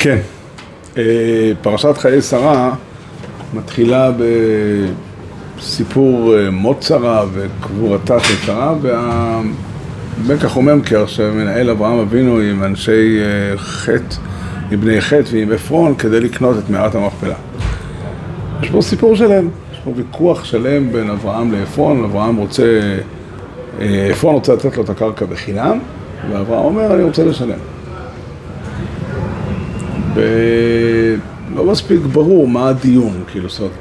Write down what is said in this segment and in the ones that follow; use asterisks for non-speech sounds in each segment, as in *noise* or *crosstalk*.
כן. אה, פרשת חיי שרה מתחילה בסיפור אה, מות שרה וקבורתה של שרה והבן כחוממקר שמנהל אברהם אבינו עם אנשי אה, חטא, עם בני חטא ועם עפרון כדי לקנות את מערת המכפלה. יש פה סיפור שלם, יש פה ויכוח שלם בין אברהם לעפרון, אברהם רוצה, עפרון רוצה לתת לו את הקרקע בחינם ואברהם אומר אני רוצה לשלם. ולא מספיק ברור מה הדיון, כאילו, זאת אומרת,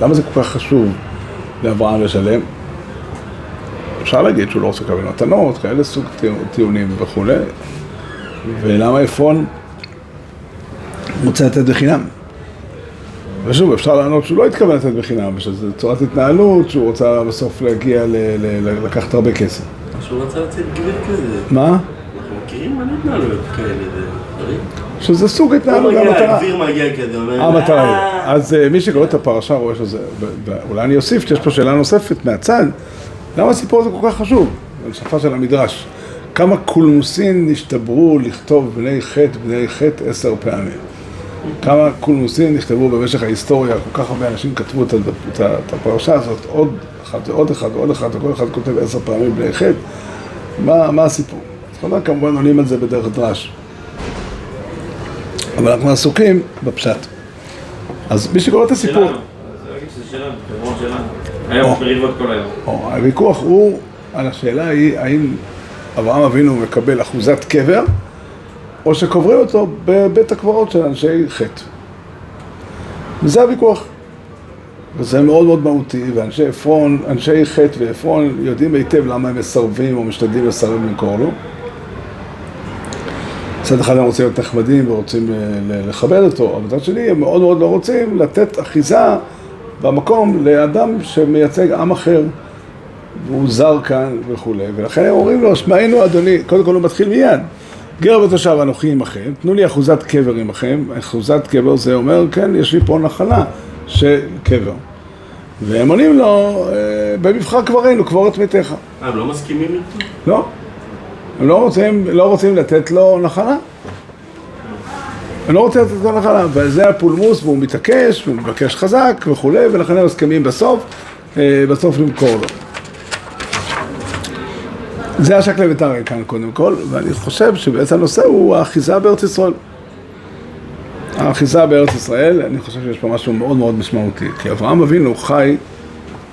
למה זה כל כך חשוב לאברהם לשלם? אפשר להגיד שהוא לא רוצה לקבל מתנות, כאלה סוג טיעונים וכולי, ולמה עפרון רוצה לתת בחינם? ושוב, אפשר לענות שהוא לא התכוון לתת בחינם, שזו צורת התנהלות, שהוא רוצה בסוף להגיע לקחת הרבה כסף. שהוא רצה לצאת גביר כזה. מה? אנחנו מכירים מלא התנהלויות כאלה, דברים. שזה סוג הוא התנהלות מגיע כזה, אומר... המטרה היא. אז אה, מי שקורא את הפרשה רואה שזה, ואולי אני אוסיף שיש פה שאלה נוספת מהצד, למה הסיפור הזה כל כך חשוב? בשפה של המדרש. כמה קולמוסין נשתברו לכתוב בני חטא, בני חטא עשר פעמים. כמה קולמוסין נכתבו במשך ההיסטוריה, כל כך הרבה אנשים כתבו את, את, את הפרשה הזאת, עוד אחד ועוד אחד ועוד אחד, וכל אחד כותב עשר פעמים בני חטא. מה, מה הסיפור? אז כמובן עונים על זה בדרך דרש. אבל אנחנו עסוקים בפשט. אז מי שקורא את הסיפור, שלנו. אז להגיד שזה שלנו, חברון שלנו. היום מריבות כל היום. הוויכוח הוא על השאלה היא האם אברהם אבינו מקבל אחוזת קבר או שקוברים אותו בבית הקברות של אנשי חטא. וזה הוויכוח. וזה מאוד מאוד מהותי, ואנשי עפרון, אנשי חטא ועפרון יודעים היטב למה הם מסרבים או משתדלים לסרב למכור לו. מצד אחד הם רוצים להיות נחמדים ורוצים אה, לכבד אותו, אבל מצד שני הם מאוד מאוד לא רוצים לתת אחיזה במקום לאדם שמייצג עם אחר והוא זר כאן וכולי, ולכן הם אומרים לו, שמענו אדוני, קודם כל הוא מתחיל מיד, גר ותושב אנוכי עמכם, תנו לי אחוזת קבר עמכם, אחוזת קבר זה אומר, כן, יש לי פה נחלה של קבר. והם עונים לו, "אה, במבחר קברנו, קבור את מתיך. אה, הם לא מסכימים איתו? לא. הם לא רוצים, לא רוצים לתת לו נחלה. הם לא רוצים לתת לו נחלה, וזה הפולמוס, והוא מתעקש, והוא מבקש חזק וכולי, ולכן הם מסכימים בסוף, אה, בסוף למכור לו. זה השקלא וטריא כאן קודם כל, ואני חושב שבעצם הנושא הוא האחיזה בארץ ישראל. האחיזה בארץ ישראל, אני חושב שיש פה משהו מאוד מאוד משמעותי, כי אברהם אבינו חי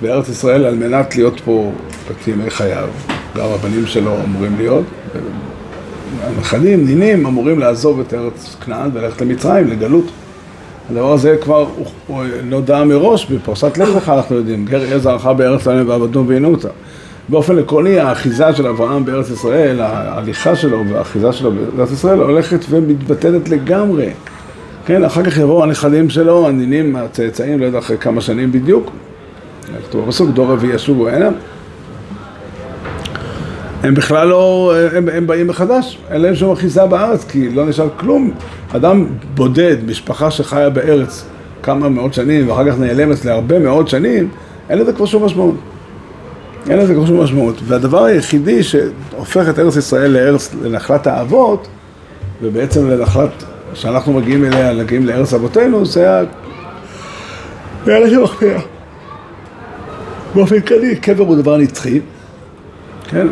בארץ ישראל על מנת להיות פה את ימי חייו. גם הבנים שלו אמורים להיות, הנכדים, נינים, אמורים לעזוב את ארץ כנען וללכת למצרים, לגלות. הדבר הזה כבר נודע מראש, בפרשת לך לך אנחנו יודעים, גר יהיה זרעך בארץ להם ועבדנו ועינו אותה. באופן עקרוני, האחיזה של אברהם בארץ ישראל, ההליכה שלו והאחיזה שלו בארץ ישראל הולכת ומתבטלת לגמרי. כן, אחר כך יבואו הנכדים שלו, הנינים, הצאצאים, לא יודע אחרי כמה שנים בדיוק. כתוב בפסוק, דור רביעי ישובו הנה. הם בכלל לא, הם, הם באים מחדש, אין להם שום אחיזה בארץ, כי לא נשאר כלום. אדם בודד, משפחה שחיה בארץ כמה מאות שנים, ואחר כך נעלמת להרבה מאוד שנים, אין לזה כבר שום משמעות. אין לזה כבר שום משמעות. והדבר היחידי שהופך את ארץ ישראל לארץ, לנחלת האבות, ובעצם לנחלת, שאנחנו מגיעים אליה, מגיעים לארץ אבותינו, זה ה... זה הלחם המחפיר. באופן כללי, קבר הוא דבר נצחי. כן,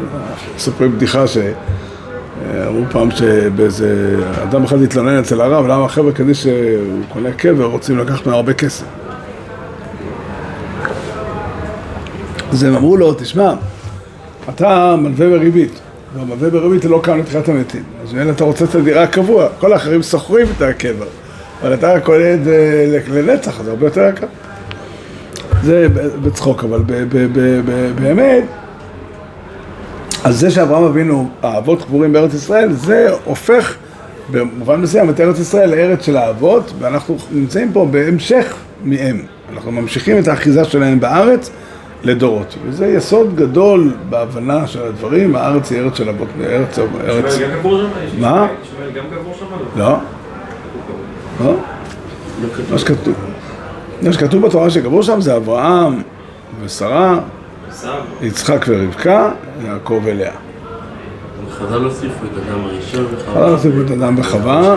מספרים בדיחה שאמרו פעם שבאיזה אדם אחד התלונן אצל הרב, למה החבר'ה כדי שהוא קונה קבר רוצים לקחת ממנו הרבה כסף. אז הם אמרו לו, תשמע, אתה מלווה בריבית, והמלווה בריבית לא קם לתחילת המתים, אז ממילא אתה רוצה את הדירה הקבוע, כל האחרים שוכרים את הקבר, אבל אתה קונה את זה לנצח, זה הרבה יותר יקר. זה בצחוק, אבל באמת, אז זה שאברהם אבינו, האבות קבורים בארץ ישראל, זה הופך במובן מסוים את ארץ ישראל לארץ של האבות, ואנחנו נמצאים פה בהמשך מהם. אנחנו ממשיכים את האחיזה שלהם בארץ לדורות. וזה יסוד גדול בהבנה של הדברים, הארץ היא ארץ של אבות, ארץ... ארץ... שמואל גם קבור שם? מה? שמואל גם קבור שם? לא? לא, לא. מה שכתוב, בתורה שקבעו שם זה אברהם ושרה. יצחק ורבקה, יעקב ולאה. חז"ל הוסיפו את אדם הראשון וחווה. חז"ל הוסיפו את אדם וחווה,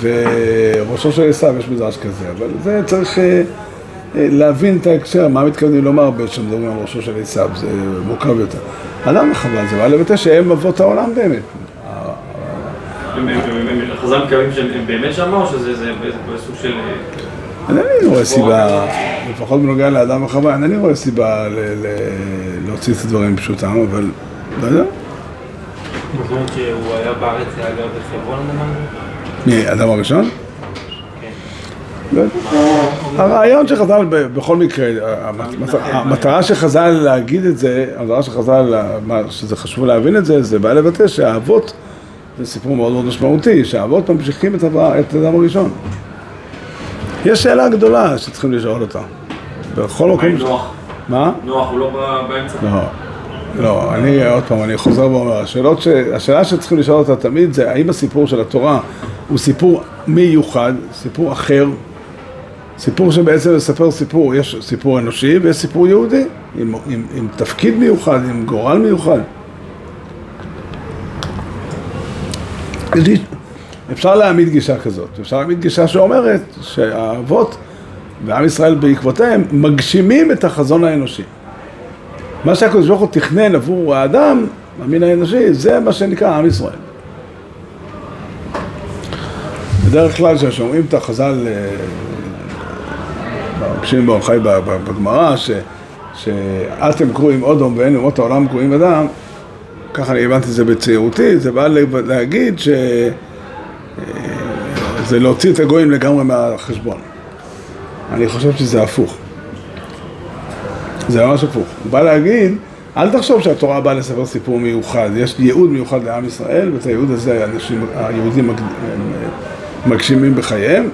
וראשו של עשיו, יש מדרש כזה, אבל זה צריך אה, אה, להבין את ההקשר, מה מתכוונים לומר כשמדברים על ראשו של עשיו, זה מורכב יותר. אדם וחווה זה בא לבטא שהם אבות העולם באמת. חז"ל מתכוונים שהם הם באמת שם או שזה סוג של... אינני רואה סיבה, לפחות בנוגע לאדם וחווה, אינני רואה סיבה להוציא את הדברים בפשוטם, אבל לא יודע. זאת אומרת שהוא היה בארץ, היה גר בחברון? מי, האדם הראשון? כן. לא. הרעיון של חז"ל ב- בכל מקרה, המטרה של חז"ל להגיד את זה, המטרה של חז"ל, מה שזה חשוב להבין את זה, זה בא לבטא שהאבות, זה סיפור מאוד מאוד משמעותי, שהאבות ממשיכים את האדם הראשון. יש שאלה גדולה שצריכים לשאול אותה. בכל מה מקום... עם נוח? מה? נוח הוא לא בא- באמצע? לא, לא, אני עוד פעם, אני חוזר ואומר, השאלות ש... השאלה שצריכים לשאול אותה תמיד זה האם הסיפור של התורה הוא סיפור מיוחד, סיפור אחר, סיפור שבעצם מספר סיפור, יש סיפור אנושי ויש סיפור יהודי, עם, עם, עם תפקיד מיוחד, עם גורל מיוחד. יש לי- אפשר להעמיד גישה כזאת, אפשר להעמיד גישה שאומרת שהאבות ועם ישראל בעקבותיהם מגשימים את החזון האנושי. מה שהקדוש ברוך הוא תכנן עבור האדם, המין האנושי, זה מה שנקרא עם ישראל. בדרך כלל כששומעים את החז"ל, אה, רבי שמעון בר יוחאי ב- ב- בגמרא, שאתם קרואים אודום ואין אומות העולם קרואים אדם, ככה אני הבנתי את זה בצעירותי, זה בא לה- להגיד ש... אה, זה להוציא את הגויים לגמרי מהחשבון. אני חושב שזה הפוך. זה ממש הפוך. הוא בא להגיד, אל תחשוב שהתורה באה לספר סיפור מיוחד, יש ייעוד מיוחד לעם ישראל, ואת הייעוד הזה האנשים, היהודים אה, מגשימים בחייהם,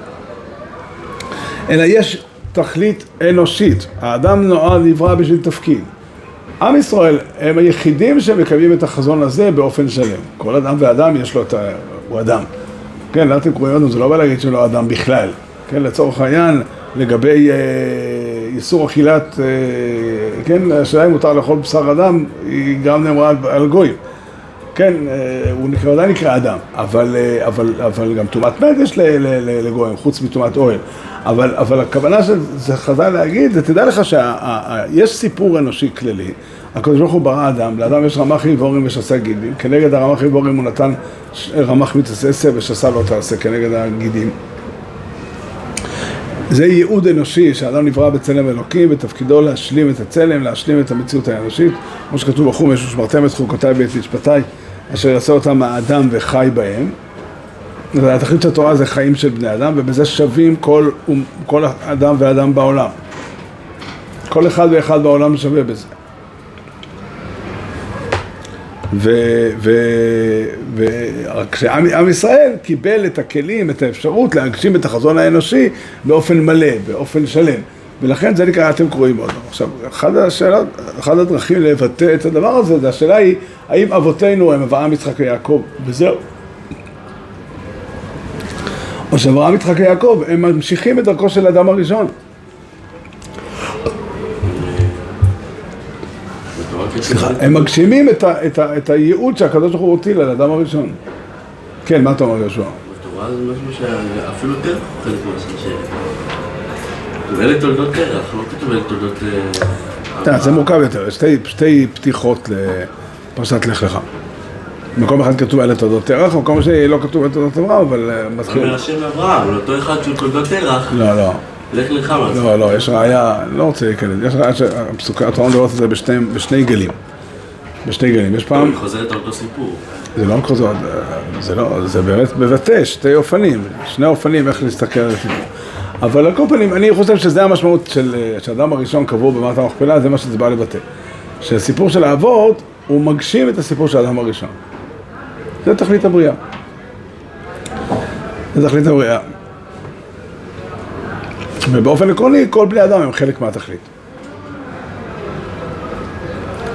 אלא יש תכלית אנושית. האדם נועד, נברא בשביל תפקיד. עם ישראל הם היחידים שמקיימים את החזון הזה באופן שלם. כל אדם ואדם יש לו את ה... הוא אדם. כן, קוראים אדם, זה לא בא להגיד שהוא לא אדם בכלל. כן, לצורך העניין, לגבי אה, איסור אכילת, אה, כן, השאלה אם מותר לאכול בשר אדם, היא גם נאמרה על, על גויים. כן, אה, הוא נקרא, עדיין נקרא אדם, אבל, אה, אבל, אבל גם טומאת מת יש ל- ל- ל- לגויים, חוץ מטומאת אוהל. אבל, אבל הכוונה של זה חז"ל להגיד, זה תדע לך שיש סיפור אנושי כללי, הקדוש ברוך הוא ברא אדם, לאדם יש רמ"חים ואורים ושסה גידים, כנגד הרמ"חים ואורים הוא נתן רמ"ח מתעשה ושסה לא תעשה כנגד הגידים. זה ייעוד אנושי, שאדם נברא בצלם אלוקים, ותפקידו להשלים את הצלם, להשלים את המציאות האנושית, כמו שכתוב בחום, יש ושמרתם את חוקותיי ואת משפטיי, אשר יעשה אותם האדם וחי בהם. והתכלית של התורה זה חיים של בני אדם, ובזה שווים כל, כל אדם ואדם בעולם. כל אחד ואחד בעולם שווה בזה. ו- ו- ורק שעם עם ישראל קיבל את הכלים, את האפשרות להגשים את החזון האנושי באופן מלא, באופן שלם. ולכן זה נקרא אתם קוראים עוד. עכשיו, אחת השאלות, אחת הדרכים לבטא את הדבר הזה, זה השאלה היא, האם אבותינו הם אברהם, יצחק ויעקב, וזהו. או שאברהם, יצחק ויעקב, הם ממשיכים את דרכו של האדם הראשון. סליחה, הם מגשימים את, ה, את, ה, את הייעוד שהקדוש ברוך הוא הטיל על האדם הראשון. כן, מה אתה אומר יהושע? בתורה זה משהו שאפילו הוא חלק. כתוב אלה תולדות תרח, לא כתוב אלה תולדות... אה, תראה, זה אברהם. מורכב יותר, שתי, שתי פתיחות לפרשת לך לך. במקום אחד כתוב אלה תולדות תרח, במקום שני לא כתוב אלה תולדות אברהם, אבל אה, מתחיל... אומר השם לאברהם, לאותו אחד שהוא תולדות תרח, לא, לא, לך לך זה. לא, לא, יש ראייה, לא רוצה להיכנס, יש ראייה שהפסוקה, התורה מדברת על זה בשני, בשני גלים. בשני גלים. יש פעם, היא חוזרת על אותו סיפור. זה לא כזאת, זה לא, זה באמת מבטא שתי אופנים, שני אופנים איך להסתכל על הסיפור. אבל על כל פנים, אני חושב שזה המשמעות של, שהאדם הראשון קבור במערת המכפלה, זה מה שזה בא לבטא. שהסיפור של האבות, הוא מגשים את הסיפור של האדם הראשון. זה תכלית הבריאה. זה תכלית הבריאה. ובאופן עקרוני, כל בני אדם הם חלק מהתכלית.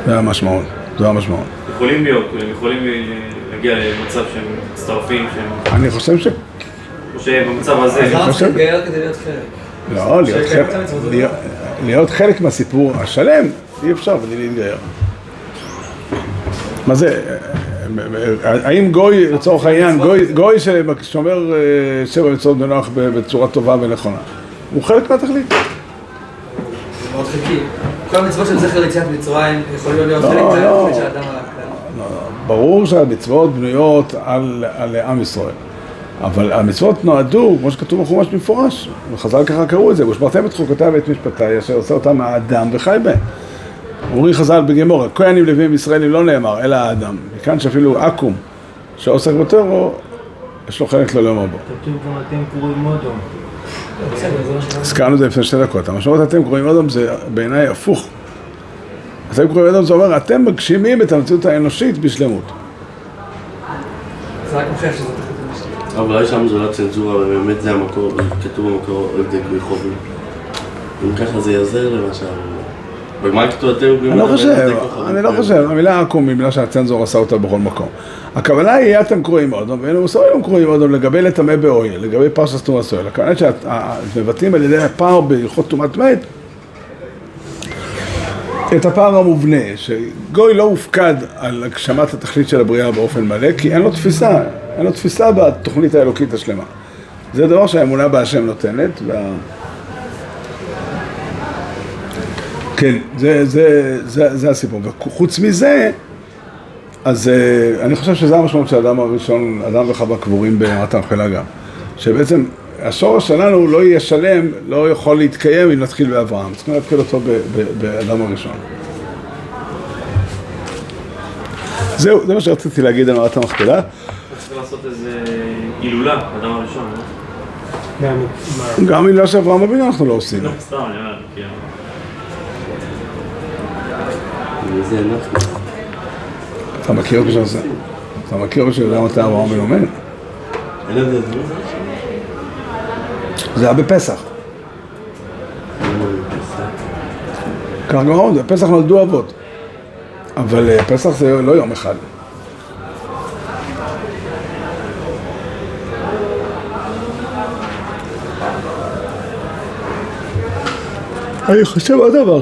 זה המשמעות, זו המשמעות. יכולים להיות, הם יכולים אה, להגיע למצב שהם מצטרפים, שהם... אני חושב ש... או שבמצב הזה... אני חושב- להתגייר כדי להיות חלק? לא, להיות חלק, זה להיות, חלק מהסיפור השלם, אי אפשר בלי להתגייר. מה זה, האם גוי, לצורך העניין, גוי, גוי ששומר אה, שבע מצוות בני נוח בצורה טובה ונכונה, הוא חלק מהתכלית. זה מאוד חלקי. כל המצוות של זכר ליציאת מצרים יכולים להיות לא, חלק לא. מהתוכנית של האדם על הכלל. ברור שהמצוות בנויות על, על עם ישראל. אבל המצוות נועדו, כמו שכתוב בחומש במפורש, וחז"ל ככה קראו את זה, ושמרתם את חוקותיי ואת משפטיי, אשר עושה אותם האדם וחי בהם. אומרים חז"ל בגמורה, כהנים לוויים ישראלים לא נאמר, אלא האדם. מכאן שאפילו עכו"ם, שעוסק בטרור, יש לו חלק לא לאמור בו. כתוב גם אתם קוראים אודום. הזכרנו את זה לפני שתי דקות. המשמעות אתם קוראים אדום זה בעיניי הפוך. אתם קוראים אדום זה אומר, אתם מגשימים את המציאות האנושית בשלמות. זה רק מוכיח. אבל אולי שם זו לא צנזורה, ובאמת זה המקור, כתוב במקור. אם ככה זה יעזר למה כתוב אתם אני לא חושב, אני לא חושב, המילה עכו"ם היא מילה שהצנזור עשה אותה בכל מקום. הכוונה היא אתם קרואים אודום, ואין מוסרים קרואים אודום לגבי לטמא באוהל, לגבי פרשת תומא סואל. הכוונה שמבטאים על ידי הפער בהלכות טומאת מת, את הפער המובנה, שגוי לא הופקד על הגשמת התכלית של הבריאה באופן מלא, כי אין לו תפיסה, אין לו תפיסה בתוכנית האלוקית השלמה. זה דבר שהאמונה בהשם נותנת, וה... כן, זה, זה, זה, זה הסיפור. וחוץ מזה, אז אה, אני חושב שזה המשמעות של האדם הראשון, אדם וחווה קבורים במערת המכפלה גם. שבעצם השורש שלנו לא יהיה שלם, לא יכול להתקיים אם נתחיל באברהם. צריכים להתחיל אותו ב- ב- באדם הראשון. זהו, זה מה שרציתי להגיד על מערת המכפלה. צריך לעשות איזה הילולה, האדם הראשון, לא? מה- מה- גם מילה שאברהם אבינו אנחנו לא עושים. לא, סתם, אני אומר, כאילו. זה אנחנו. אתה מכיר בשביל זה? אתה מכיר בשביל זה מתי אברהם לזה זמן? זה היה בפסח. כך גם עוד, בפסח נולדו אבות. אבל אה, פסח זה לא יום אחד. אני חושב עוד דבר,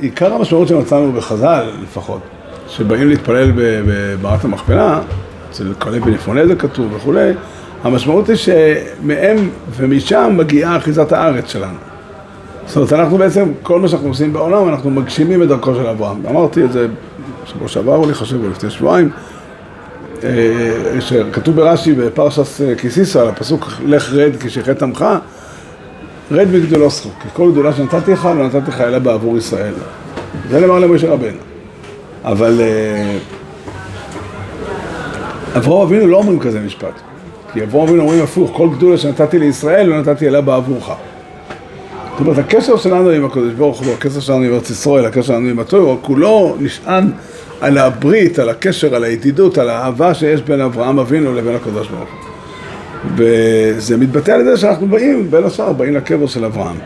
שעיקר המשמעות שמצאנו בחז"ל לפחות, שבאים להתפלל במערת המכפלה, אצל כלב ונפונה זה כתוב וכולי, המשמעות היא שמהם ומשם מגיעה אחיזת הארץ שלנו. זאת אומרת, אנחנו בעצם, כל מה שאנחנו עושים בעולם, אנחנו מגשימים את דרכו של אברהם. אמרתי את זה בשבוע שעבר, אני חושב, או לפני שבועיים, אה, שכתוב ברש"י בפרשס אה, קיסיסו, על הפסוק לך רד כשחט עמך, רד בגדולו שכו, כי כל גדולה שנתתי לך, לא נתתי לך אלא בעבור ישראל. זה נאמר למשה רבנו. אבל אה, אברהם אבינו לא אומרים כזה משפט. כי אברהם אבינו אומרים הפוך, כל גדולה שנתתי לישראל, לא נתתי אלא בעבורך. זאת אומרת, הקשר שלנו עם הקדוש ברוך הוא, הקשר שלנו עם ארץ ישראל, הקשר שלנו עם התוירו, כולו נשען על הברית, על הקשר, על הידידות, על האהבה שיש בין אברהם אבינו לבין הקדוש ברוך הוא. וזה מתבטא על ידי שאנחנו באים, בין השאר, באים לקבר של אברהם.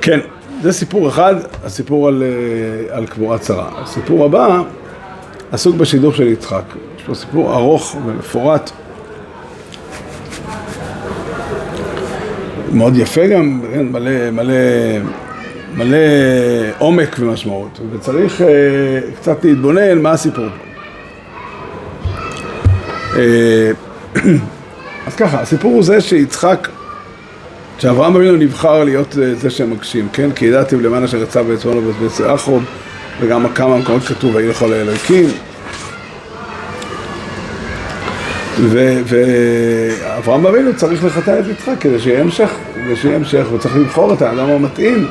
כן, זה סיפור אחד, הסיפור על, אה, על קבורת שרה. הסיפור הבא עסוק בשידוך של יצחק. יש פה סיפור ארוך ומפורט. מאוד יפה גם, כן, מלא, מלא, מלא עומק ומשמעות, וצריך אה, קצת להתבונן מה הסיפור פה. אה, אז ככה, הסיפור הוא זה שיצחק, שאברהם אבינו נבחר להיות אה, זה שמגשים, כן? כי ידעתם למען אשר יצא בעצמנו ובעצם אחרון, וגם כמה מקומות כתוב, ויהי לכל האלוקים. ואברהם אבינו צריך לחתן את יצחק כדי שיהיה המשך, כדי שיהיה המשך, הוא צריך לבחור את האדם המתאים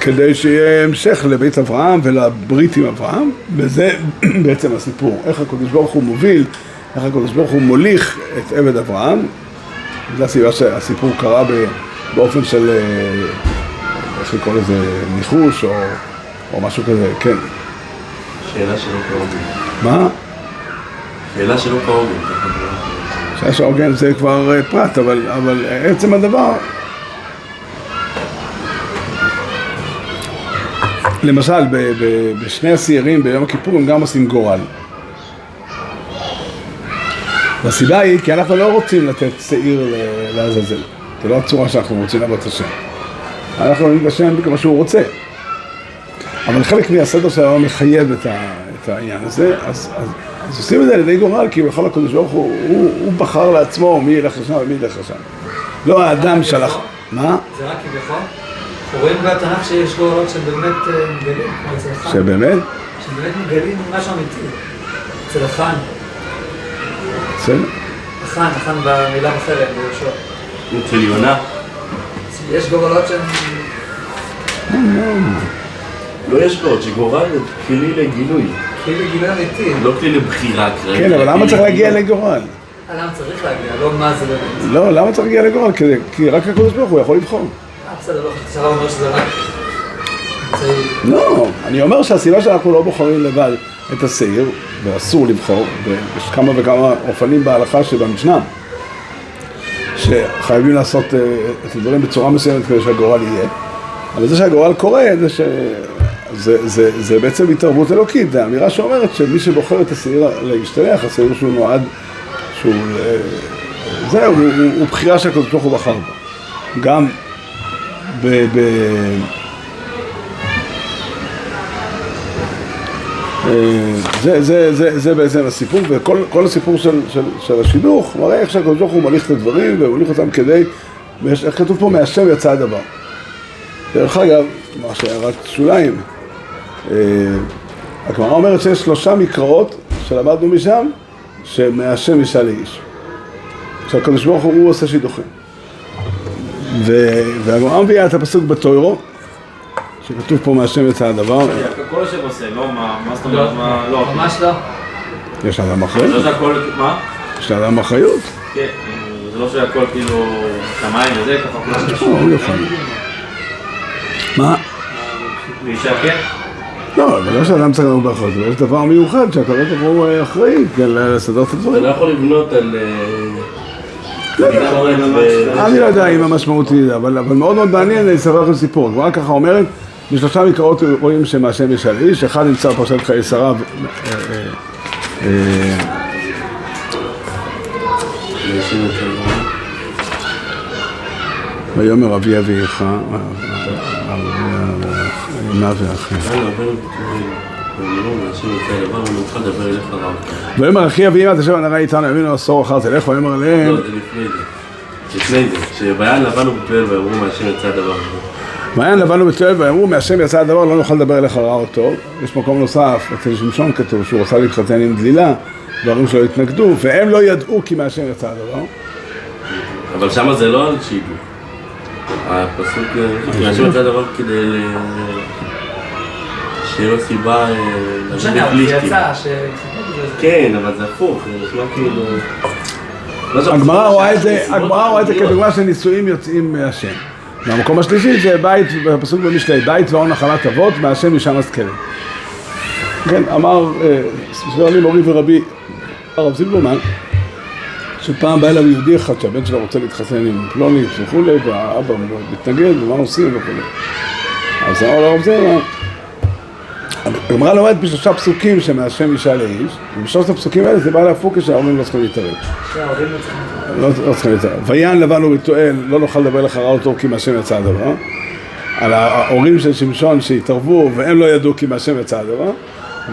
כדי שיהיה המשך לבית אברהם ולברית עם אברהם, וזה *clears throat* בעצם הסיפור, איך הקדוש ברוך הוא מוביל, איך הקדוש ברוך הוא מוליך את עבד אברהם, זו הסיבה שהסיפור קרה באופן של, אה, איך לקרוא לזה, ניחוש או, או משהו כזה, כן. שאלה שלא קרוב לי. מה? שאלה שלא קרוב לי. שעה שהוגן זה כבר אה, פרט, אבל, אבל עצם הדבר... למשל, ב, ב, בשני השעירים ביום הכיפור הם גם עושים גורל. והסיבה היא כי אנחנו לא רוצים לתת שעיר לעזאזל. זו לא הצורה שאנחנו רוצים לעבוד את השם. אנחנו עובדים את השם כמו שהוא רוצה. אבל חלק מהסדר שלנו מחייב את, ה, את העניין הזה, אז, אז, אז עושים את זה על ידי גורל, כי בכל הקדוש ברוך הוא, הוא, הוא בחר לעצמו מי ילך לשם ומי ילך לשם. לא האדם שלח. מה? זה רק כביכול. רואים בתנ"ך שיש גורלות שבאמת אה, מגלים, כמו אצל החאן. שבאמת? שבאמת מגלים משהו אמיתי. אצל החאן. בסדר. החאן, החאן במילה בחרם, ביהושע. אצל יונה. יש גורלות שהן... לא יש קוד, שגורל זה כלי לגילוי, כאילו גילוי אמיתי. לא כלי לבחירה כרגע. כן, אבל למה כלי צריך להגיע לגילוי. לגורל? אה, למה צריך להגיע? לא מה זה באמת. לא, למה צריך להגיע לגורל? כי, רק הקדוש ברוך הוא יכול לבחור. אה, בסדר, לא שהרב אומר שזה רק... לא, אני אומר שהסיבה שאנחנו לא בוחרים לבד את השעיר, ואסור לבחור, ויש כמה וכמה אופנים בהלכה שבמשנה, שחייבים לעשות אה, את הדברים בצורה מסוימת כדי שהגורל יהיה, אבל זה שהגורל קורה, זה, ש... זה, זה, זה בעצם התערבות אלוקית, זו אמירה שאומרת שמי שבוחר את השעיר להשתלח, השעיר שהוא נועד, שהוא... אה, זהו, הוא, הוא, הוא בחירה שהקדוש ברוך הוא בחר בו. גם ב... ב זה, זה, זה, זה בעצם הסיפור, וכל כל הסיפור של, של, של השידוך מראה איך שהקדוש ברוך הוא מוליך את הדברים ומוליך אותם כדי, איך כתוב פה, מהשם יצא הדבר. דרך אגב, מה שהיה רק שוליים, אה, הגמרא אומרת שיש שלושה מקראות שלמדנו משם, שמהשם ישא לאיש. שהקדוש ברוך הוא, עושה שידוכים. והגמרא מביאה את הפסוק בטוירו, שכתוב פה מהשם יצא הדבר, כל השם עושה, לא מה, מה זאת אומרת, מה, לא. ממש לא. יש לאדם זה אחריות, לא שהכל, מה? יש לאדם אחריות. כן, זה לא שהכל כאילו שמיים וזה, ככה כולם לא, יוכל. מה? ואישה כן? לא, אבל לא שאדם צריך להיות באחריות, אבל יש דבר מיוחד שהקדוש ברוך הוא אה, אחראי כן, לסדר את אתה הדברים. לא יכול לבנות על... אה, ו- אני לא יודע אם המשמעות היא זה, אבל אבל מאוד מאוד מעניין, אני אספר לכם סיפור. הגמרא ככה אומרת, בשלושה מקראות רואים שמהשם יש על איש, אחד נמצא בפרשת חיי שרה, אה, אה, אה. ויאמר אבי אביך. ויאמר אחי אבי אמא תשב הנראה איתנו ימינו עשור אחר תלך ויאמר עליהם לא, זה לפני זה. לפני זה, שויען לבן ובתואל ואמרו מהשם יצא הדבר. מעיין לבן ובתואל ואמרו מהשם יצא הדבר לא נוכל לדבר אליך רע או טוב יש מקום נוסף אצל שמשון כתוב שהוא רצה להתחתן עם דלילה וההורים שלו התנגדו והם לא ידעו כי מהשם יצא הדבר אבל שמה זה לא על שידוך. הפסוק, אה, מהשם יצא הדבר כדי. שיהיה לו סיבה אה, לפלישתים. כן, אבל זה הפוך, זה נשמע כאילו... לא הגמרא רואה את זה. כדוגמה שנישואים יוצאים מהשם והמקום השלישי זה בית, בפסוק במשלי, בית ואור נחלת אבות, מהשם משם השכלת. כן, אמר, אה, סיפר לי מורי ורבי הרב זילברמן, שפעם בא אליו יהודי אחד שהבן שלו רוצה להתחתן עם פלונית וכולי, והאבא מתנגד, ומה עושים וכולי. אז אמר לו הרב זילברמן, הגמרא לומדת בשלושה פסוקים שמהשם אישה לאיש, ובשלושת הפסוקים האלה זה בא להפוך כשההורים לא צריכים להתערב. שההורים לא צריכים... לא, לא צריכים להתערב. ויען לבן ובתואל, לא נוכל לדבר לך רע או טוב כי מהשם יצא הדבר. על ההורים של שמשון שהתערבו והם לא ידעו כי מהשם יצא הדבר.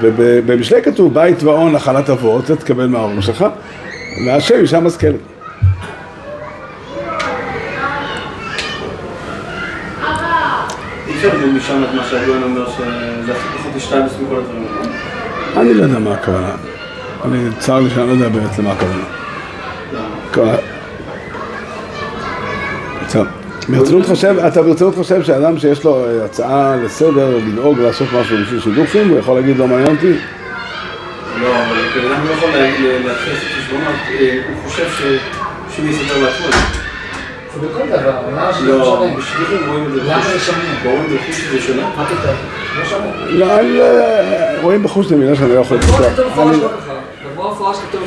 ובמשלי כתוב בית ואון נחלת אבות, זה תקבל מההורים שלך, מהשם אישה משכלת. אי אפשר משם את מה שהגויין אומר שזה הכי הדברים. אני לא יודע מה הכוונה. אני, צר לי שאני לא יודע באמת למה הכוונה. ברצינות חושב, אתה ברצינות חושב שאדם שיש לו אה, הצעה לסדר, לדאוג, לעשות משהו בשביל שידוכים, הוא יכול להגיד לא מעניין אותי? לא, אבל בן אדם לא יכול לה- לה- להתחיל לעשות חשבונות, אה, הוא חושב שהוא יסתדר לעצמו. זה בכל דבר, למה שזה לא, לא שונה? למה. זה שונה? רואים בחוש שזה שונה. מה? לא שונה. לא, אה, רואים בחוש זה מילה שאני לא יכול לפתוח. כתוב מפורש אני- לא ככה. בגמרא מפורש כתוב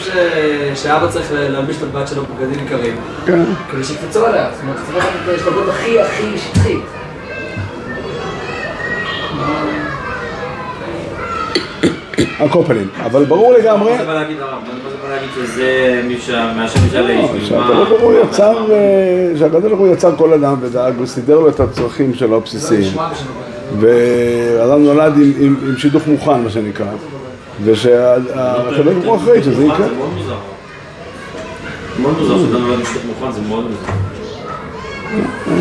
שאבא צריך להלביש את הבת שלו בגדים עיקריים. כן. כדי שיקפצו עליה. זאת אומרת, צריך לקחת את ההשתלבות הכי הכי שטחית. על כל פנים, אבל ברור לגמרי, מה זה בא להגיד הרב? מה זה בא להגיד שזה מהשם? לא, כאילו, שהקדוש מה- ברוך יצר, אה, שהקדוש ברוך הוא יצר כל אדם ודאג וסידר לו את הצרכים שלו זה לא הבסיסיים. בשביל ואדם נולד עם, עם, עם שידוך מוכן, מה שנקרא. ושהקדוש ברוך הוא אחראי שזה יקרה. זה מאוד מוזר. מאוד מוזר שאדם לא משחק מוכן, זה מאוד מוזר.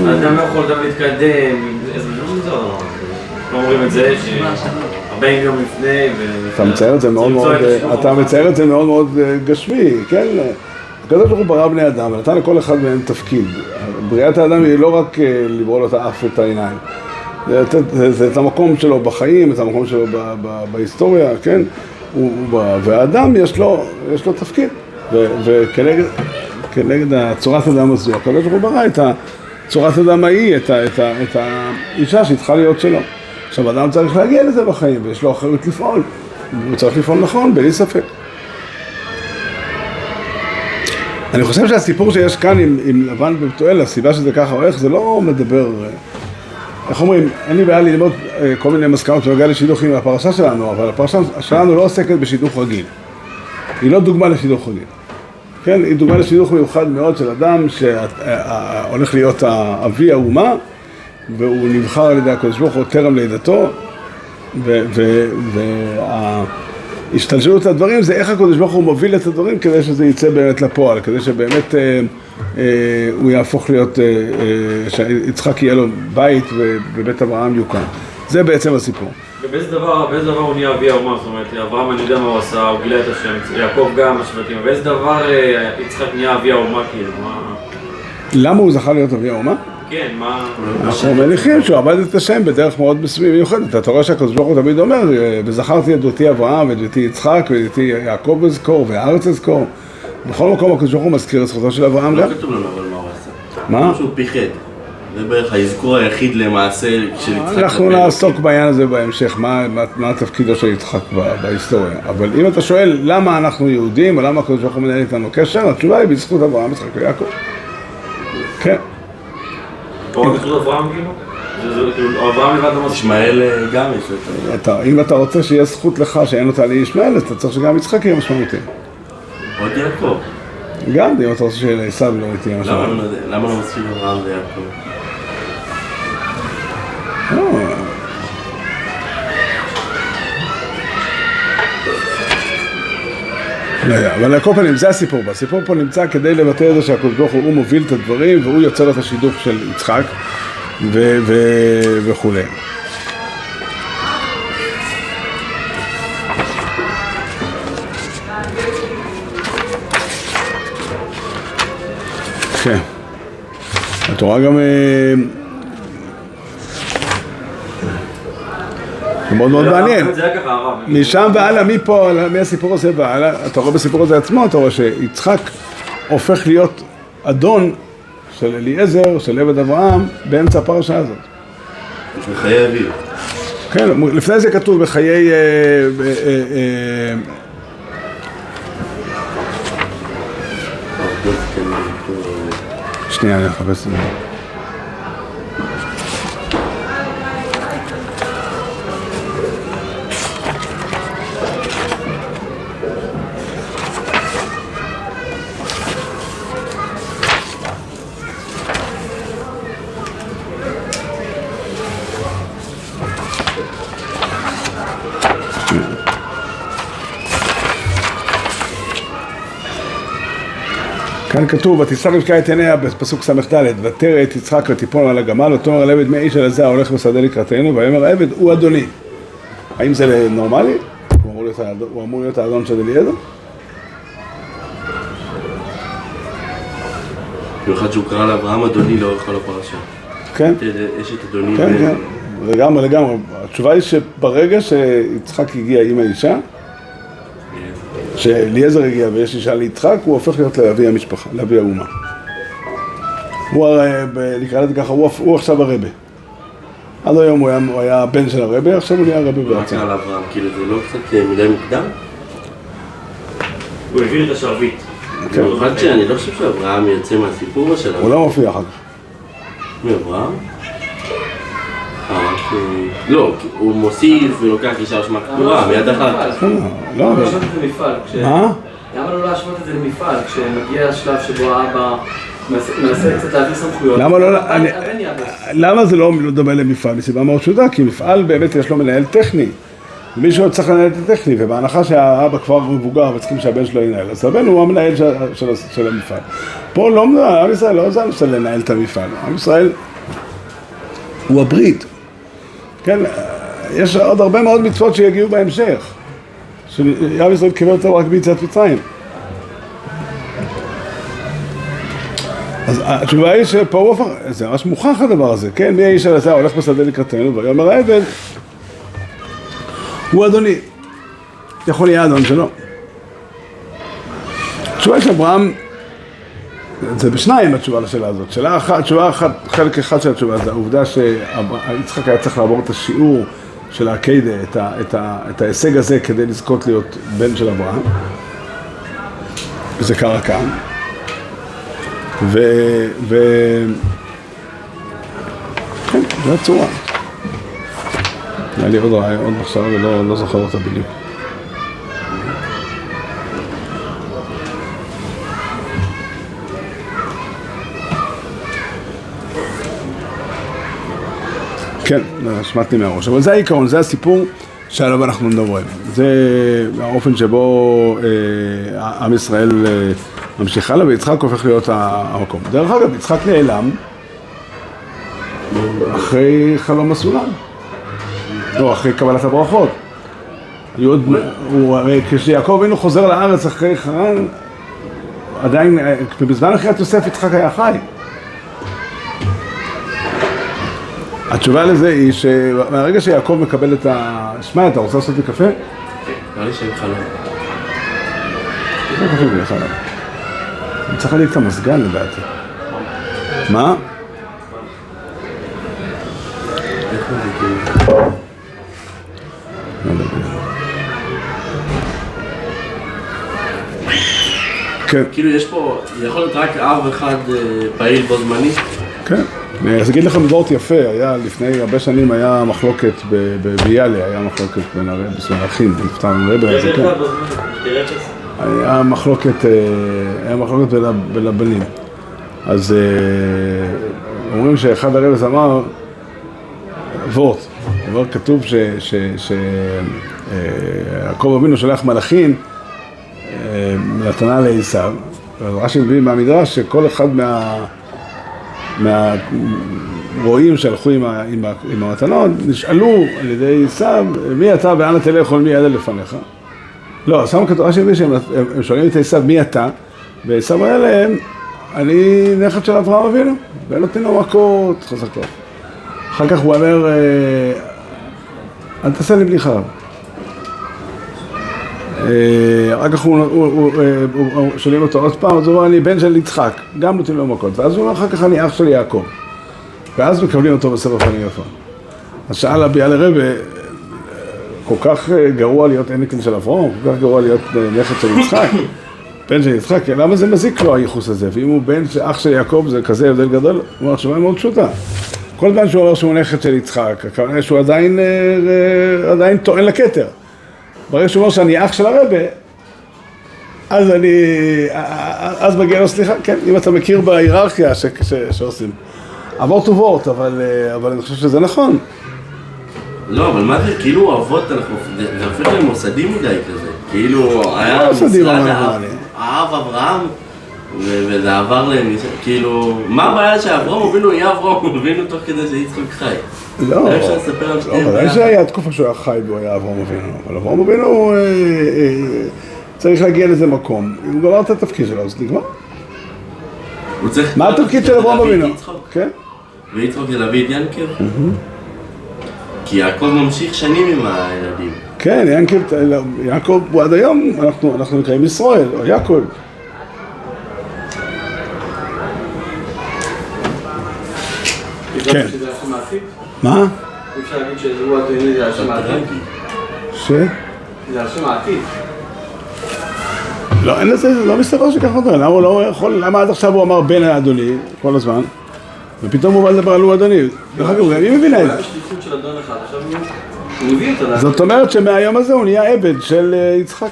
האדם לא יכול גם להתקדם, איזה מאוד מוזר. לא אומרים את זה, ש-40 יום לפני, ו... אתה מצייר את זה מאוד מאוד, השלום אתה. מצייר את זה מאוד מאוד אה, גשמי, כן? הקדוש ברוך הוא ברא בני אדם ונתן לכל אחד מהם תפקיד. בריאת האדם היא לא רק אה, לברוא לו את האף ואת העיניים. זה, לתת- זה, זה את המקום שלו בחיים, את המקום שלו בהיסטוריה, כן? והאדם יש לו, יש לו תפקיד. ו, וכנגד כנגד הצורת אדם הזו, הקדוש ברוך הוא ברא את הצורת אדם ההיא, את, האישה שצריכה להיות שלו. עכשיו, אדם צריך להגיע לזה בחיים, ויש לו אחריות לפעול. הוא צריך לפעול נכון, בלי ספק. אני חושב שהסיפור שיש כאן עם, עם לבן ובתואל, הסיבה שזה ככה איך, זה לא מדבר, אה, איך אומרים, אין לי בעיה ללמוד אה, כל מיני מסקנות בנוגע לשידוכים מהפרשה שלנו, אבל הפרשה שלנו לא עוסקת בשידוך רגיל. היא לא דוגמה לשידוך רגיל. כן, היא דוגמה לשידוך מיוחד מאוד של אדם שהולך להיות אבי האומה, והוא נבחר על ידי הקדוש ברוך הוא טרם לידתו, וההשתלשלות הדברים זה איך הקדוש ברוך הוא מוביל את הדברים כדי שזה יצא באמת לפועל, כדי שבאמת אה, אה, הוא יהפוך להיות, אה, אה, שיצחק יהיה לו בית ובבית אברהם יוקם. זה בעצם הסיפור. ובאיזה דבר, באיזה דבר הוא נהיה אבי האומה? זאת אומרת, אברהם אני יודע מה הוא עשה, הוא גילה את השם, יעקב גם, השבטים, באיזה דבר אה, יצחק נהיה אבי האומה כאילו? מה... למה הוא זכה להיות אבי האומה? כן, מה... אנחנו מניחים שהוא עבד את השם בדרך מאוד מיוחדת. אתה רואה שהקדוש ברוך הוא תמיד אומר, וזכרתי את דותי אברהם, ואת דותי יצחק, ואת דותי יעקב אזכור, והארץ אזכור. בכל מקום הקדוש ברוך הוא מזכיר את זכותו של אברהם. לא כתוב לנו אבל מה הוא עשה. מה? שהוא פיחד. זה בערך האזכור היחיד למעשה של יצחק. אנחנו נעסוק בעניין הזה בהמשך, מה, מה, מה תפקידו של יצחק בהיסטוריה. אבל אם אתה שואל למה אנחנו יהודים, או למה הקדוש ברוך הוא מנהל איתנו קשר, התשובה היא בזכות אברהם, יצחק ויעקב. כן. פה רק בזכות אברהם כאילו? זה- זה כאילו, אברהם לבד לא מספיק. ישמעאל אה, גם יש אם אתה רוצה שיהיה זכות לך שאין אותה לישמעאל, אז אתה צריך שגם יצחק יהיה משמעותי. עוד יעקב. גם אם אתה רוצה שלעשו לא תהיה משמעותי. לא- למה לא מספיק אברהם ויעקב? לא יודע, אבל על כל פנים, זה הסיפור פה. הסיפור פה נמצא כדי לבטא את זה שהקדוש ברוך הוא מוביל את הדברים והוא יוצר את השידוך של יצחק ו- ו- וכולי. כן. התורה גם... זה מאוד מאוד מעניין. ככה הרב. משם והלאה, מפה, מהסיפור הזה והלאה, אתה רואה בסיפור הזה עצמו, אתה רואה שיצחק הופך להיות אדון של אליעזר, של עבד אברהם, באמצע הפרשה הזאת. של חיי אביו. כן, לפני זה כתוב בחיי... אה, אה, אה, שנייה, אני אחפש את זה. כאן כתוב, ותשא רבקה את עיניה בפסוק ס"ד, ותרא את יצחק ותיפול על הגמל, ותאמר על עבד מי איש אל זה ההולך בשדה לקראתנו, ויאמר העבד הוא אדוני. האם זה נורמלי? הוא אמור להיות הוא אמור להיות האדון של אליעזר? במיוחד שהוא קרא לאברהם אדוני לאורך כל הפרשה. כן? יש את אדוני כן, כן, לגמרי, לגמרי. התשובה היא שברגע שיצחק הגיע עם האישה, שאליעזר הגיע ויש אישה ליצחק, הוא הופך להיות לאבי המשפחה, לאבי האומה. הוא הרי, נקרא לזה ככה, הוא, הוא עכשיו הרבה. עד היום הוא היה, הוא היה הבן של הרבה, עכשיו הוא נהיה הרבה מה בעצם. קרה לאברהם? כאילו זה לא קצת אה, מדי מוקדם? הוא העביר את השרביט. כן. במיוחד שאני לא חושב שאברהם יוצא מהסיפור שלנו. הוא לא מופיע אחר כך. מי אברהם? אה. אה, לא, הוא מוסיף ולוקח אישה שמה כתורה, מיד אחר כך. לא, למה לא, לא. להשוות את זה למפעל? כש- מה? למה לא להשוות את זה למפעל? כשמגיע השלב שבו האבא מנסה- מנסה קצת להעביר סמכויות. למה לא... למה זה לא דומה למפעל? מסיבה מאוד פשוטה, כי מפעל באמת יש לו מנהל טכני. מישהו צריך לנהל את הטכני, ובהנחה שהאבא כבר מבוגר וצריכים שהבן שלו ינהל, אז הבן הוא המנהל של, של, של המפעל. פה לא, עם ישראל לא זה הנושא לנהל את המפעל, עם ישראל הוא הברית. כן, יש עוד הרבה מאוד מצוות שיגיעו בהמשך. שעם ישראל קיבל אותם רק ביציאת מצרים. אז התשובה היא הפך, זה ממש מוכח הדבר הזה, כן? מי האיש הזה הולך בשדה לקראתנו, ויאמר העבד, הוא אדוני, יכול להיות האדון שלו. התשובה של אברהם, זה בשניים התשובה לשאלה הזאת. שאלה אחת, תשובה אחת, חלק אחד של התשובה זה העובדה שיצחק היה צריך לעבור את השיעור של הקיידה, את, ה, את, ה, את ההישג הזה כדי לזכות להיות בן של אברהם. וזה קרה כאן. ו... ו... כן, זו הצורה. היה לי עוד רעיון, עוד מחשבה ולא לא זוכר אותה בדיוק. כן, שמעתי מהראש, אבל זה העיקרון, זה הסיפור שעליו אנחנו מדברים. זה האופן שבו אה, עם ישראל אה, ממשיך הלאה, ויצחק הופך להיות המקום. דרך אגב, יצחק נעלם אחרי חלום הסולם. לא, אחרי קבלת הברכות. עוד, הוא, כשיעקב אבינו חוזר לארץ אחרי חרן, עדיין, בזמן אחריית יוסף יצחק היה חי. התשובה לזה היא שמהרגע שיעקב מקבל את ה... שמע, אתה רוצה לעשות לי קפה? נראה לי שאין חלום. לא חלב. אני צריך להדליק את המזגן לדעתי. מה? לא. כן, כאילו יש פה, יכול להיות רק אב אחד אה, פעיל בו זמנית? כן. אני אגיד לכם וורט יפה, היה לפני הרבה שנים היה מחלוקת ב- ב- ביאללה, היה מחלוקת בין הרב, בין האחים, נפטר רבי, אז כן. היה מחלוקת, אה, היה מחלוקת בין, הבנים. אז אה, אומרים שאחד הרבס אמר, וורט, דבר כתוב שיעקב אבינו שולח מלאכים אה, מתנה לעשיו, אז רש"י מביא מהמדרש שכל אחד מה... מהרועים שהלכו עם, ה, עם, ה, עם המתנות, נשאלו על ידי עשיו, מי אתה ואנה תלך כל מי ידע לפניך? לא, שם כתוב, רש"י מביא שהם הם, הם שואלים את עשיו מי אתה, ועשיו היה להם, אני נכד של אברהם אבינו, והם נותנים לו מכות חזקות. אחר כך הוא אומר, אה, אל תעשה לי בלי חלב. אה, אחר כך הוא- אה, שואלים אותו עוד פעם, אז הוא אומר, אני בן של יצחק, גם נותנים לו מכות. ואז הוא אומר, אחר כך אני אח של יעקב. ואז מקבלים אותו בספר פנים יפה. אז שאל אבי על הרבה, כל כך אה, גרוע להיות ענקן של אברהם, כל כך גרוע להיות נכד של יצחק, בן של יצחק, למה זה מזיק לו הייחוס הזה? ואם הוא בן של אח של יעקב זה כזה הבדל גדול? הוא אומר, התשובה מאוד פשוטה. כל זמן שהוא אומר שהוא נכד של יצחק, הכוונה שהוא עדיין, עדיין טוען לכתר. ברגע שהוא אומר שאני אח של הרבה, אז אני, אז מגיע לו סליחה, כן, אם אתה מכיר בהיררכיה ש, ש, שעושים. אבות וורט, אבל, אבל אני חושב שזה נכון. לא, אבל מה זה, כאילו אבות, אנחנו, זה הופך למוסדי מדי כזה. כאילו, היה מוסדי משרד במובן האב- אברהם, וזה עבר להם, כאילו, מה הבעיה שאברהם אבינו יהיה אברהם אבינו תוך כדי שיצחק חי? לא, היה לא, ודאי ביחד. שהיה תקופה שהוא היה חי והוא היה אברהם אבינו, אבל אברהם אבינו אה, אה, צריך להגיע לאיזה מקום. הוא גמר את התפקיד שלו, אז נגמר. מה התפקיד של את אבינו? כן. ויצחק זה להביא את ינקב? כי יעקב ממשיך שנים עם הילדים. כן, ינקב, יעקב הוא עד היום, אנחנו נקראים ישראל, או יעקב. אי אפשר כן. מה? אי אפשר להגיד שהוא אדוני זה השם העתיד? ש? זה השם העתיד. לא, אין לזה, זה לא מסתבר שככה אותו, למה הוא לא יכול, למה עד עכשיו הוא אמר בן האדוני כל הזמן, ופתאום הוא בא לדבר על הוא אדוני. דרך אגב, גם היא מבינה את הוא זה. הוא- הוא זאת אומרת שמהיום הזה הוא נהיה עבד של אה, יצחק.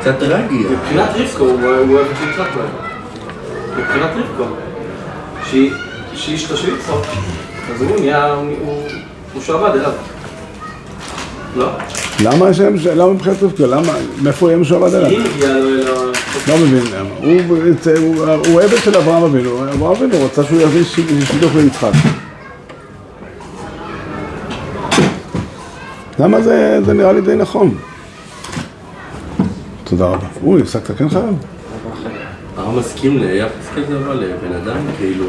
קצת טרגי. מבחינת רבקו הוא הוא אוהב את יצחק. מבחינת רבקו. אשתו של יצחק. אז הוא נהיה, הוא- שעבד אליו. לא. למה השם, למה מבחינת רבקה? למה, מאיפה יהיה משועבד אליו? היא לו. לא מבין למה. הוא, עבד של אברהם אבינו, אברהם אבינו רצה שהוא יביא שידוך ליצחק. למה זה, זה נראה לי די נכון? תודה רבה. אוי, הפסקת כן חייב? מסכים ליחס כזה אבל לבן אדם, כאילו...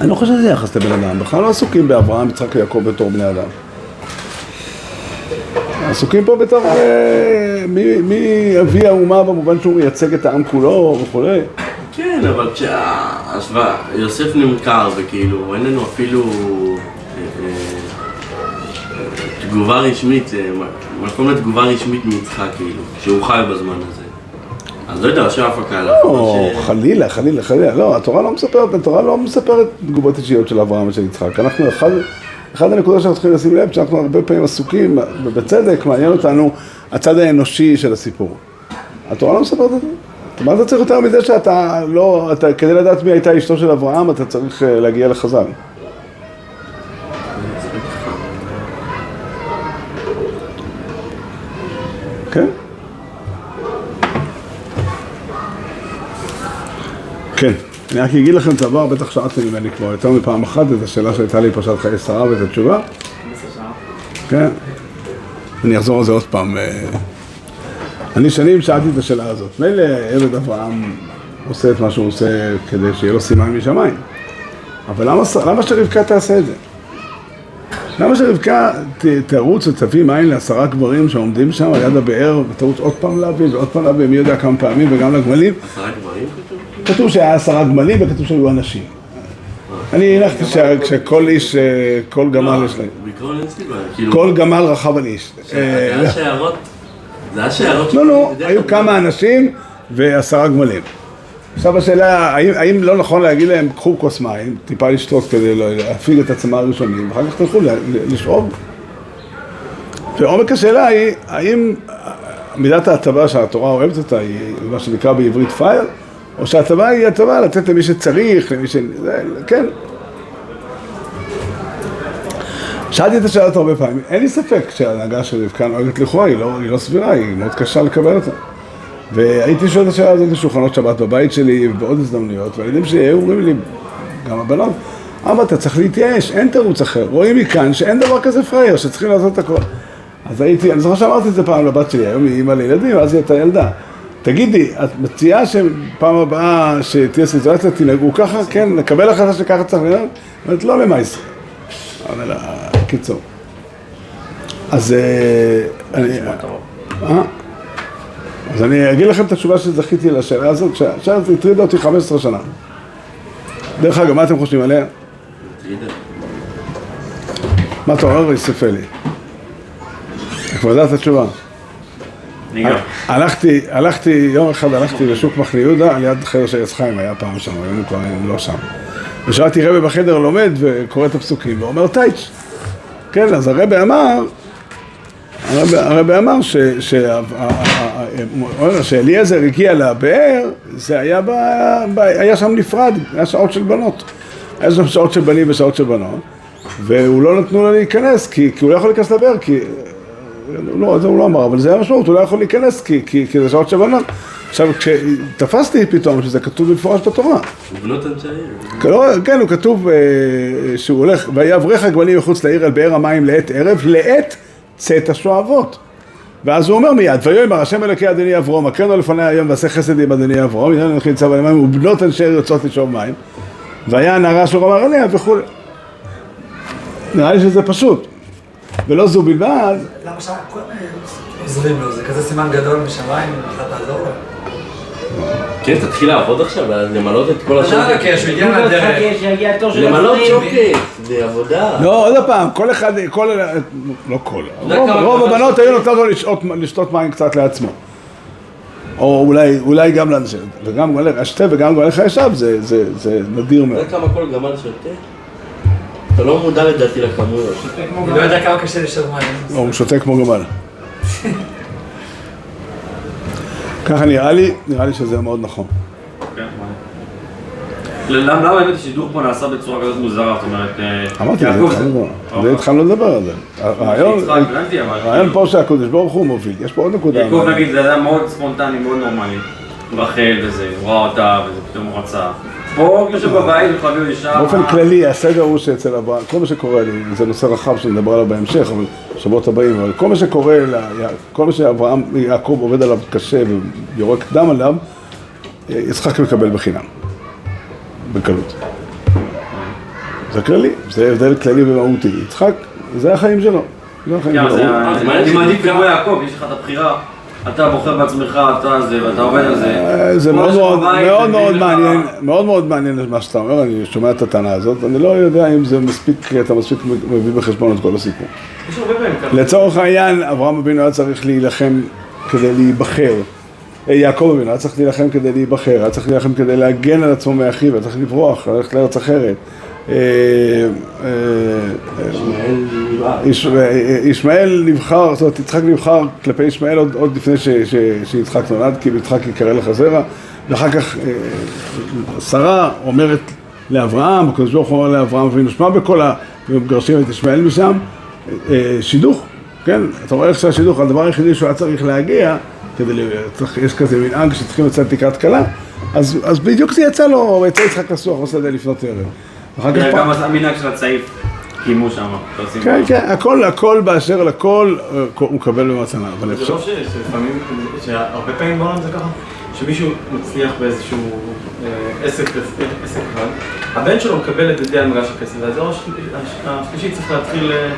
אני לא חושב שזה יחס לבן אדם, בכלל לא עסוקים באברהם, יצחק ויעקב בתור בני אדם. עסוקים פה בתור אה, מי, מי אבי האומה במובן שהוא מייצג את העם כולו וכולי. כן, אבל כשהשוואה, יוסף נמכר וכאילו אין לנו אפילו אה, אה, תגובה רשמית, אה, מקום לתגובה רשמית מיצחק כאילו, שהוא חי בזמן הזה. אז לא יודע, עכשיו הפקה עליו. לא, חלילה, חלילה, חלילה. לא, התורה לא מספרת, התורה לא מספרת תגובות אישיות של אברהם ושל יצחק. אנחנו, אחד, אחד הנקודות שאנחנו צריכים לשים לב, שאנחנו הרבה פעמים עסוקים, ובצדק, מעניין אותנו הצד האנושי של הסיפור. התורה לא מספרת את זה. מה אתה צריך יותר מזה שאתה לא, אתה, כדי לדעת מי הייתה אשתו של אברהם, אתה צריך אה, להגיע לחז"ל. כן? כן. אני רק אגיד לכם דבר, בטח שאלתם ממני כבר יותר מפעם אחת את השאלה שהייתה לי פרשת חיי שרה ואת התשובה. כן. אני אחזור על זה עוד פעם. אה, אני שנים שאלתי את השאלה הזאת. מילא עבד אברהם עושה את מה שהוא עושה כדי שיהיה לו סימן משמיים. אבל למה, למה שרבקה תעשה את זה? למה שרבקה ת, תרוץ ותביא מים לעשרה גברים שעומדים שם על יד הבאר ותרוץ עוד פעם להביא ועוד פעם להביא מי יודע כמה פעמים וגם לגמלים? עשרה גברים כתוב? כתוב שהיה עשרה גמלים וכתוב שהיו אנשים. אני הנחתי שכל איש, אה, כל גמל יש להם. כאילו... כל גמל רכב על איש. זה אה, היה שערות... זה היה שערות... לא, לא, היו כמה אנשים ועשרה גמלים. עכשיו השאלה, האם, האם לא נכון להגיד להם, קחו כוס מים, טיפה לשתות כדי לא- להפיג את עצמם הראשונים, ואחר כך תלכו לשאוב? ועומק השאלה היא, האם מידת ההטבה שהתורה אוהבת אותה היא מה שנקרא בעברית פייר, או שההטבה היא הטבה לתת למי שצריך, למי ש... זה, כן. שאלתי את השאלות הרבה פעמים, אין לי ספק שההנהגה של רבקה נוהגת לכאורה היא לא, היא לא סבירה, היא מאוד קשה לקבל אותה. והייתי שואל את השאלה הזאת בשולחנות שבת בבית שלי ובעוד הזדמנויות, והילדים שלי היו אומרים לי, גם הבנות, אבא אתה צריך להתייאש, אין תירוץ אחר, רואים מכאן שאין דבר כזה פראייר, שצריכים לעשות את הכל. אז הייתי, אני זוכר שאמרתי את זה פעם לבת שלי, היום היא אימא לילדים, אז היא הייתה ילדה. תגידי, את מציעה שפעם הבאה שתהיה סיטואציה תנהגו ככה? כן, נקבל החלטה שככה צריך לנהוג? אומרת, לא למעשה. אבל לה, קיצור. אז אה, אני... אה? אז אני אגיד לכם את התשובה שזכיתי לשאלה הזאת, שהשאלה הזאת הטרידה אותי 15 שנה. דרך אגב, מה אתם חושבים עליה? מה אתה אומר? יספה לי. כבר יודעת את התשובה. הלכתי, הלכתי, יום אחד הלכתי לשוק מחנה יהודה, על יד חדר של עץ חיים, היה פעם שם, היום הוא כבר לא שם. ושמעתי רבי בחדר לומד וקורא את הפסוקים, ואומר טייץ'. כן, אז הרבי אמר, הרבי, אמר שאליעזר הגיע לבאר, זה היה, ב, ב, היה שם נפרד, היה שעות של בנות. היה שם שעות של בנים ושעות של בנות, והוא לא נתנו לו להיכנס, כי, כי הוא לא יכול להיכנס לבאר, כי לא, זה הוא לא אמר, אבל זה המשמעות, הוא לא יכול להיכנס כי, כי, כי זה שעות של בנות. עכשיו, כשתפסתי פתאום שזה כתוב במפורש בתורה, בנות אנשי העיר. לא, כן, הוא כתוב אה, שהוא הולך, ויעברך הגמלים מחוץ לעיר אל באר המים לעת ערב, לעת צאת השואבות. ואז הוא אומר מיד, ויאמר השם אלוקי אדוני אברום, הקרנו לפני היום ועשה חסד עם אדוני אברום, הנה אנוכי ניצב על המים, ובנות אנשי עיר יוצאות לשאוב מים, והיה הנערה שלו אמר עליה וכולי. נראה לי שזה פשוט. ולא זו בלבד, למה שם עוזרים לו? זה כזה סימן גדול משמיים, אם אתה תעזור לו. כן, תתחיל לעבוד עכשיו, למלות את כל לא, השעות. כי שהוא הגיע מהדרך. למלות. שוקת, זה עבודה. לא, עוד פעם, כל אחד, כל, לא כל, רוב, הבנות? היו נותנות לו לשתות, מים קצת לעצמו. או אולי, אולי גם לאנשים, וגם גואלך השתה וגם גואלך הישב, זה, זה, זה נדיר אתה מאוד. יודע כמה כל גמל שותה? אתה לא מודע לדעתי לכמויות. אני לא יודע כמה קשה לשאול מים. או, הוא שותה כמו גמל. ככה נראה לי, נראה לי שזה מאוד נכון. כן, למה באמת השידוך פה נעשה בצורה כזאת מוזרה? זאת אומרת, אה, אמרתי, זה יעקב התחלנו לדבר- זה התחלנו לדבר על זה. הרעיון, הרעיון פה שהקדוש ברוך הוא מוביל. יש פה עוד נקודה. יעקב נגיד זה היה מאוד ספונטני, מאוד נורמלי. רחל וזה, הוא ראה אותה וזה פתאום הוא רצה. פה יושב בבית. באופן כללי, הסדר הוא שאצל אברהם, כל מה שקורה זה נושא רחב שנדבר עליו בהמשך, אבל בשבועות הבאים, אבל כל מה שקורה, כל מה שאברהם, יעקב עובד עליו קשה ויורק דם עליו, יצחק מקבל בחינם, בקלות. זה כללי, זה הבדל כללי ומהותי. יצחק, זה החיים שלו. זה החיים כן, שלו. אני מעדיף? כמו יעקב, יש לך את הבחירה. אתה בוחר בעצמך, אתה זה, ואתה עובד על זה. אה, זה מאוד מאוד, מאוד מאוד מעניין, מאוד מאוד מעניין מה שאתה אומר, אני שומע את הטענה הזאת, אני לא יודע אם זה מספיק, אתה מספיק מביא בחשבון את כל הסיפור. לצורך העניין, אברהם אבינו היה צריך להילחם כדי להיבחר. אה, יעקב אבינו היה צריך להילחם כדי להיבחר, היה צריך להילחם כדי להגן על עצמו מאחיו, היה צריך לברוח, ללכת לארץ אחרת. ישמעאל נבחר, זאת אומרת יצחק נבחר כלפי ישמעאל עוד, עוד לפני ש, ש, שיצחק נולד, כי יצחק יקרא לך זרע, ואחר כך אה, שרה אומרת לאברהם, הקדוש ברוך הוא אומר לאברהם אבינו שמע בקולה, ומגרשים את ישמעאל משם, אה, שידוך, כן, אתה רואה איך שהשידוך, הדבר היחידי שהוא היה צריך להגיע, כדי, צריך, יש כזה מנהג שצריכים לצאת לקראת כלה, אז, אז בדיוק זה יצא לו, יצא יצחק לסוח בשדה לפנות ערב. אחר כך זה פעם- גם המנהג של הצעיף קיימו שם. שעושים כן. כן, הכל, הכל באשר לכל, אה, הוא מקבל במתנה. אבל זה לא שלפעמים, שהרבה פעמים בעולם זה ככה, שמישהו מצליח באיזשהו אה, עסק, אחד, הבן שלו מקבל את ידי המגרש הכסף, והדור השל- הש- השלישי צריך להתחיל... אה,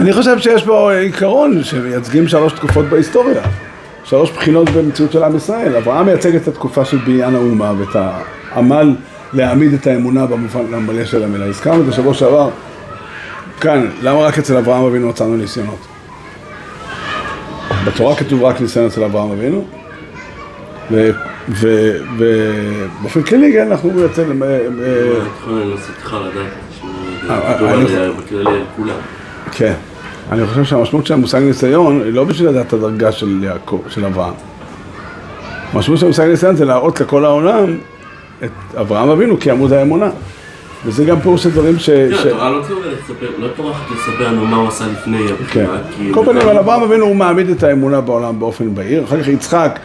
אני חושב שיש פה עיקרון שמייצגים שלוש תקופות בהיסטוריה. שלוש בחינות במציאות של עם ישראל. אברהם מייצג את התקופה של בניין האומה ואת העמל להעמיד את האמונה במובן המלא של המילה. הזכרנו את זה שבוע שעבר, כאן, למה רק אצל אברהם אבינו מצאנו ניסיונות? בתורה כתוב רק ניסיון אצל אברהם אבינו, ובאופן כללי, כן, אנחנו אצל... לנסות לך לדעת, אני- בכללי כולם. כן. אני חושב שהמשמעות של המושג ניסיון היא לא בשביל לדעת את הדרגה של יעקב, של אברהם. המשמעות של המושג ניסיון זה להראות לכל העולם את אברהם אבינו כעמוד האמונה. וזה גם פירוש של דברים ש... כן, ש- התורה לא טורחת לספר, לא לנו מה הוא עשה לפני כן. הבחירה, כי... כל פנים, אבל אברהם אבינו הוא מעמיד את האמונה בעולם באופן בהיר. אחר כך יצחק,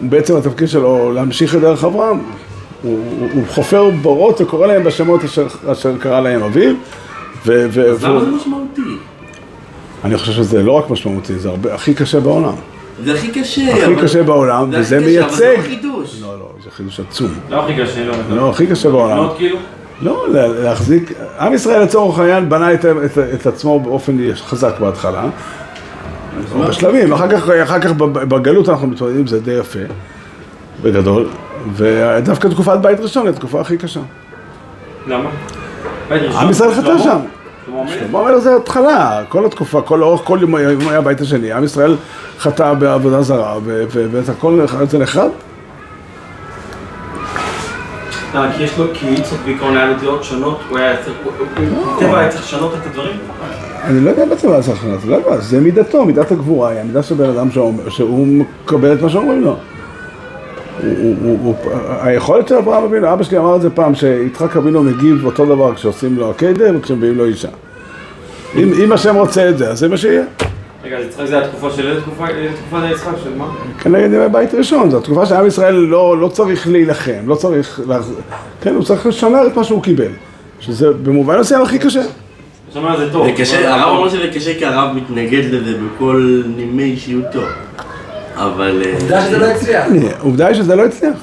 בעצם התפקיד שלו להמשיך את דרך אברהם. הוא, חופר בורות וקורא להם בשמות אשר, אשר קרא להם אביו. ו, אז למה זה משמעותי? אני חושב שזה לא רק משמעותי, זה הרבה, הכי קשה בעולם. זה הכי קשה. הכי אבל- קשה בעולם, זה הכי וזה קשה, אבל זה מייצג... לא חידוש. לא, לא, זה חידוש עצום. לא הכי קשה, לא. לא, הכי קשה בעולם. מאוד כאילו. לא, לה- להחזיק... עם ישראל לצורך העניין בנה את, את, את עצמו באופן חזק בהתחלה, בשלבים, אחר כך, אחר כך בגלות אנחנו מתמודדים עם זה די יפה, בגדול, ודווקא תקופת בית ראשון היא התקופה הכי קשה. למה? עם ישראל חטא? שם. שלמה המלך? זה התחלה, כל התקופה, כל לאורך כל יום היה הבית השני, עם ישראל חטא בעבודה זרה, ואת הכל אצל אחד. אה, כי יש לו, איצוק בעיקרון היה לו דעות שונות, הוא היה צריך, בטבע היה צריך לשנות את הדברים? אני לא יודע בעצם מה זה הכנת, לא יודע, זה מידתו, מידת הגבורה, היא המידה של בן אדם שהוא מקבל את מה שאומרים לו. היכולת של אברהם אבינו, אבא שלי אמר את זה פעם, שיצחק אבינו מגיב אותו דבר כשעושים לו הקדר וכשמביאים לו אישה. אם השם רוצה את זה, אז זה מה שיהיה. רגע, אז יצחק זה התקופה של איזה תקופה? איזה תקופת היצחק של מה? כנגד ימי בית ראשון, זו התקופה שעם ישראל לא, לא צריך להילחם, לא צריך, להח... כן, הוא צריך לשמר את מה שהוא קיבל, שזה במובן מסוים הכי קשה. שומע זה טוב. זה קשה, הרב אומר שזה קשה כי הרב מתנגד לזה בכל נימי אישיותו. אבל... אה, עובדה שזה לא הצליח. עובדה היא שזה לא הצליח.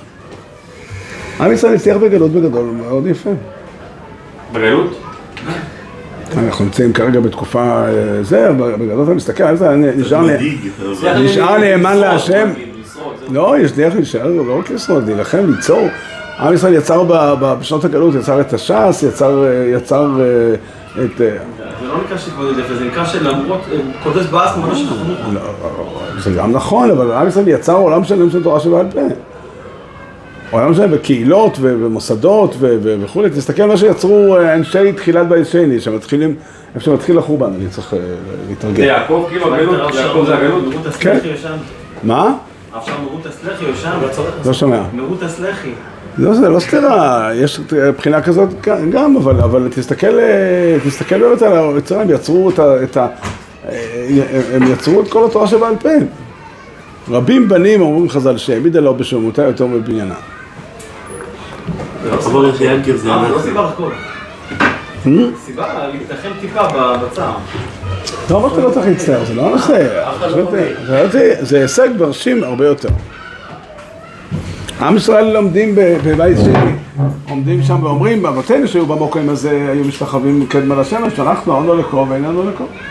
עם ישראל הצליח בגלות בגדול, מאוד יפה. בגלות? אנחנו נמצאים כרגע בתקופה אה, זה, בגדול אתה מסתכל על זה, אני- נשאר נאמן להשם. זהו. לא, יש דרך להישאר, לא רק לשרוד, להילחם, ליצור. עם ישראל יצר ב- ב- בשנות הגלות, יצר את הש"ס, יצר, אה, יצר אה, את... זה לא נקרא שהתמודד יפה, זה נקרא שלמרות, קודש באס ממש. לא, זה גם נכון, אבל עם ישראל יצר עולם שלם של תורה שבעל פה. עולם שלם בקהילות ו- ומוסדות ו- ו- וכולי, תסתכל על מה שיצרו אה, אנשי תחילת בית שני, שמתחילים, איפה שמתחיל החורבן, אני צריך אה, זה להתארגן. יעקב, כאילו הגלות, יעקב זה הגלות. כן. מה? עכשיו מרות הסלחי ישן. לא שומע. מרות הסלחי. לא, זה לא סתירה, יש בחינה כזאת גם, אבל, אבל תסתכל, אה, תסתכל באמת על היצרים, הם יצרו את ה... את ה הם יצרו את כל התורה שבעל פה. רבים בנים אומרים חז"ל שהעמידה לו בשלמותה יותר מבניינה. אבל איך ינקב זה אה, לא. סיבה לחקור. סיבה להתנחם טיפה ב- בצער. לא אמרתי לא צריך להצטער, זה לא הנושא. זה- זה הישג מרשים הרבה יותר. עם ישראל לומדים ב- בבית שני, עומדים שם ואומרים, אבותינו שהיו במוקם הזה, היו משתחווים קדמה לשמש, אנחנו עונו לקרוא ואיננו לקרוא.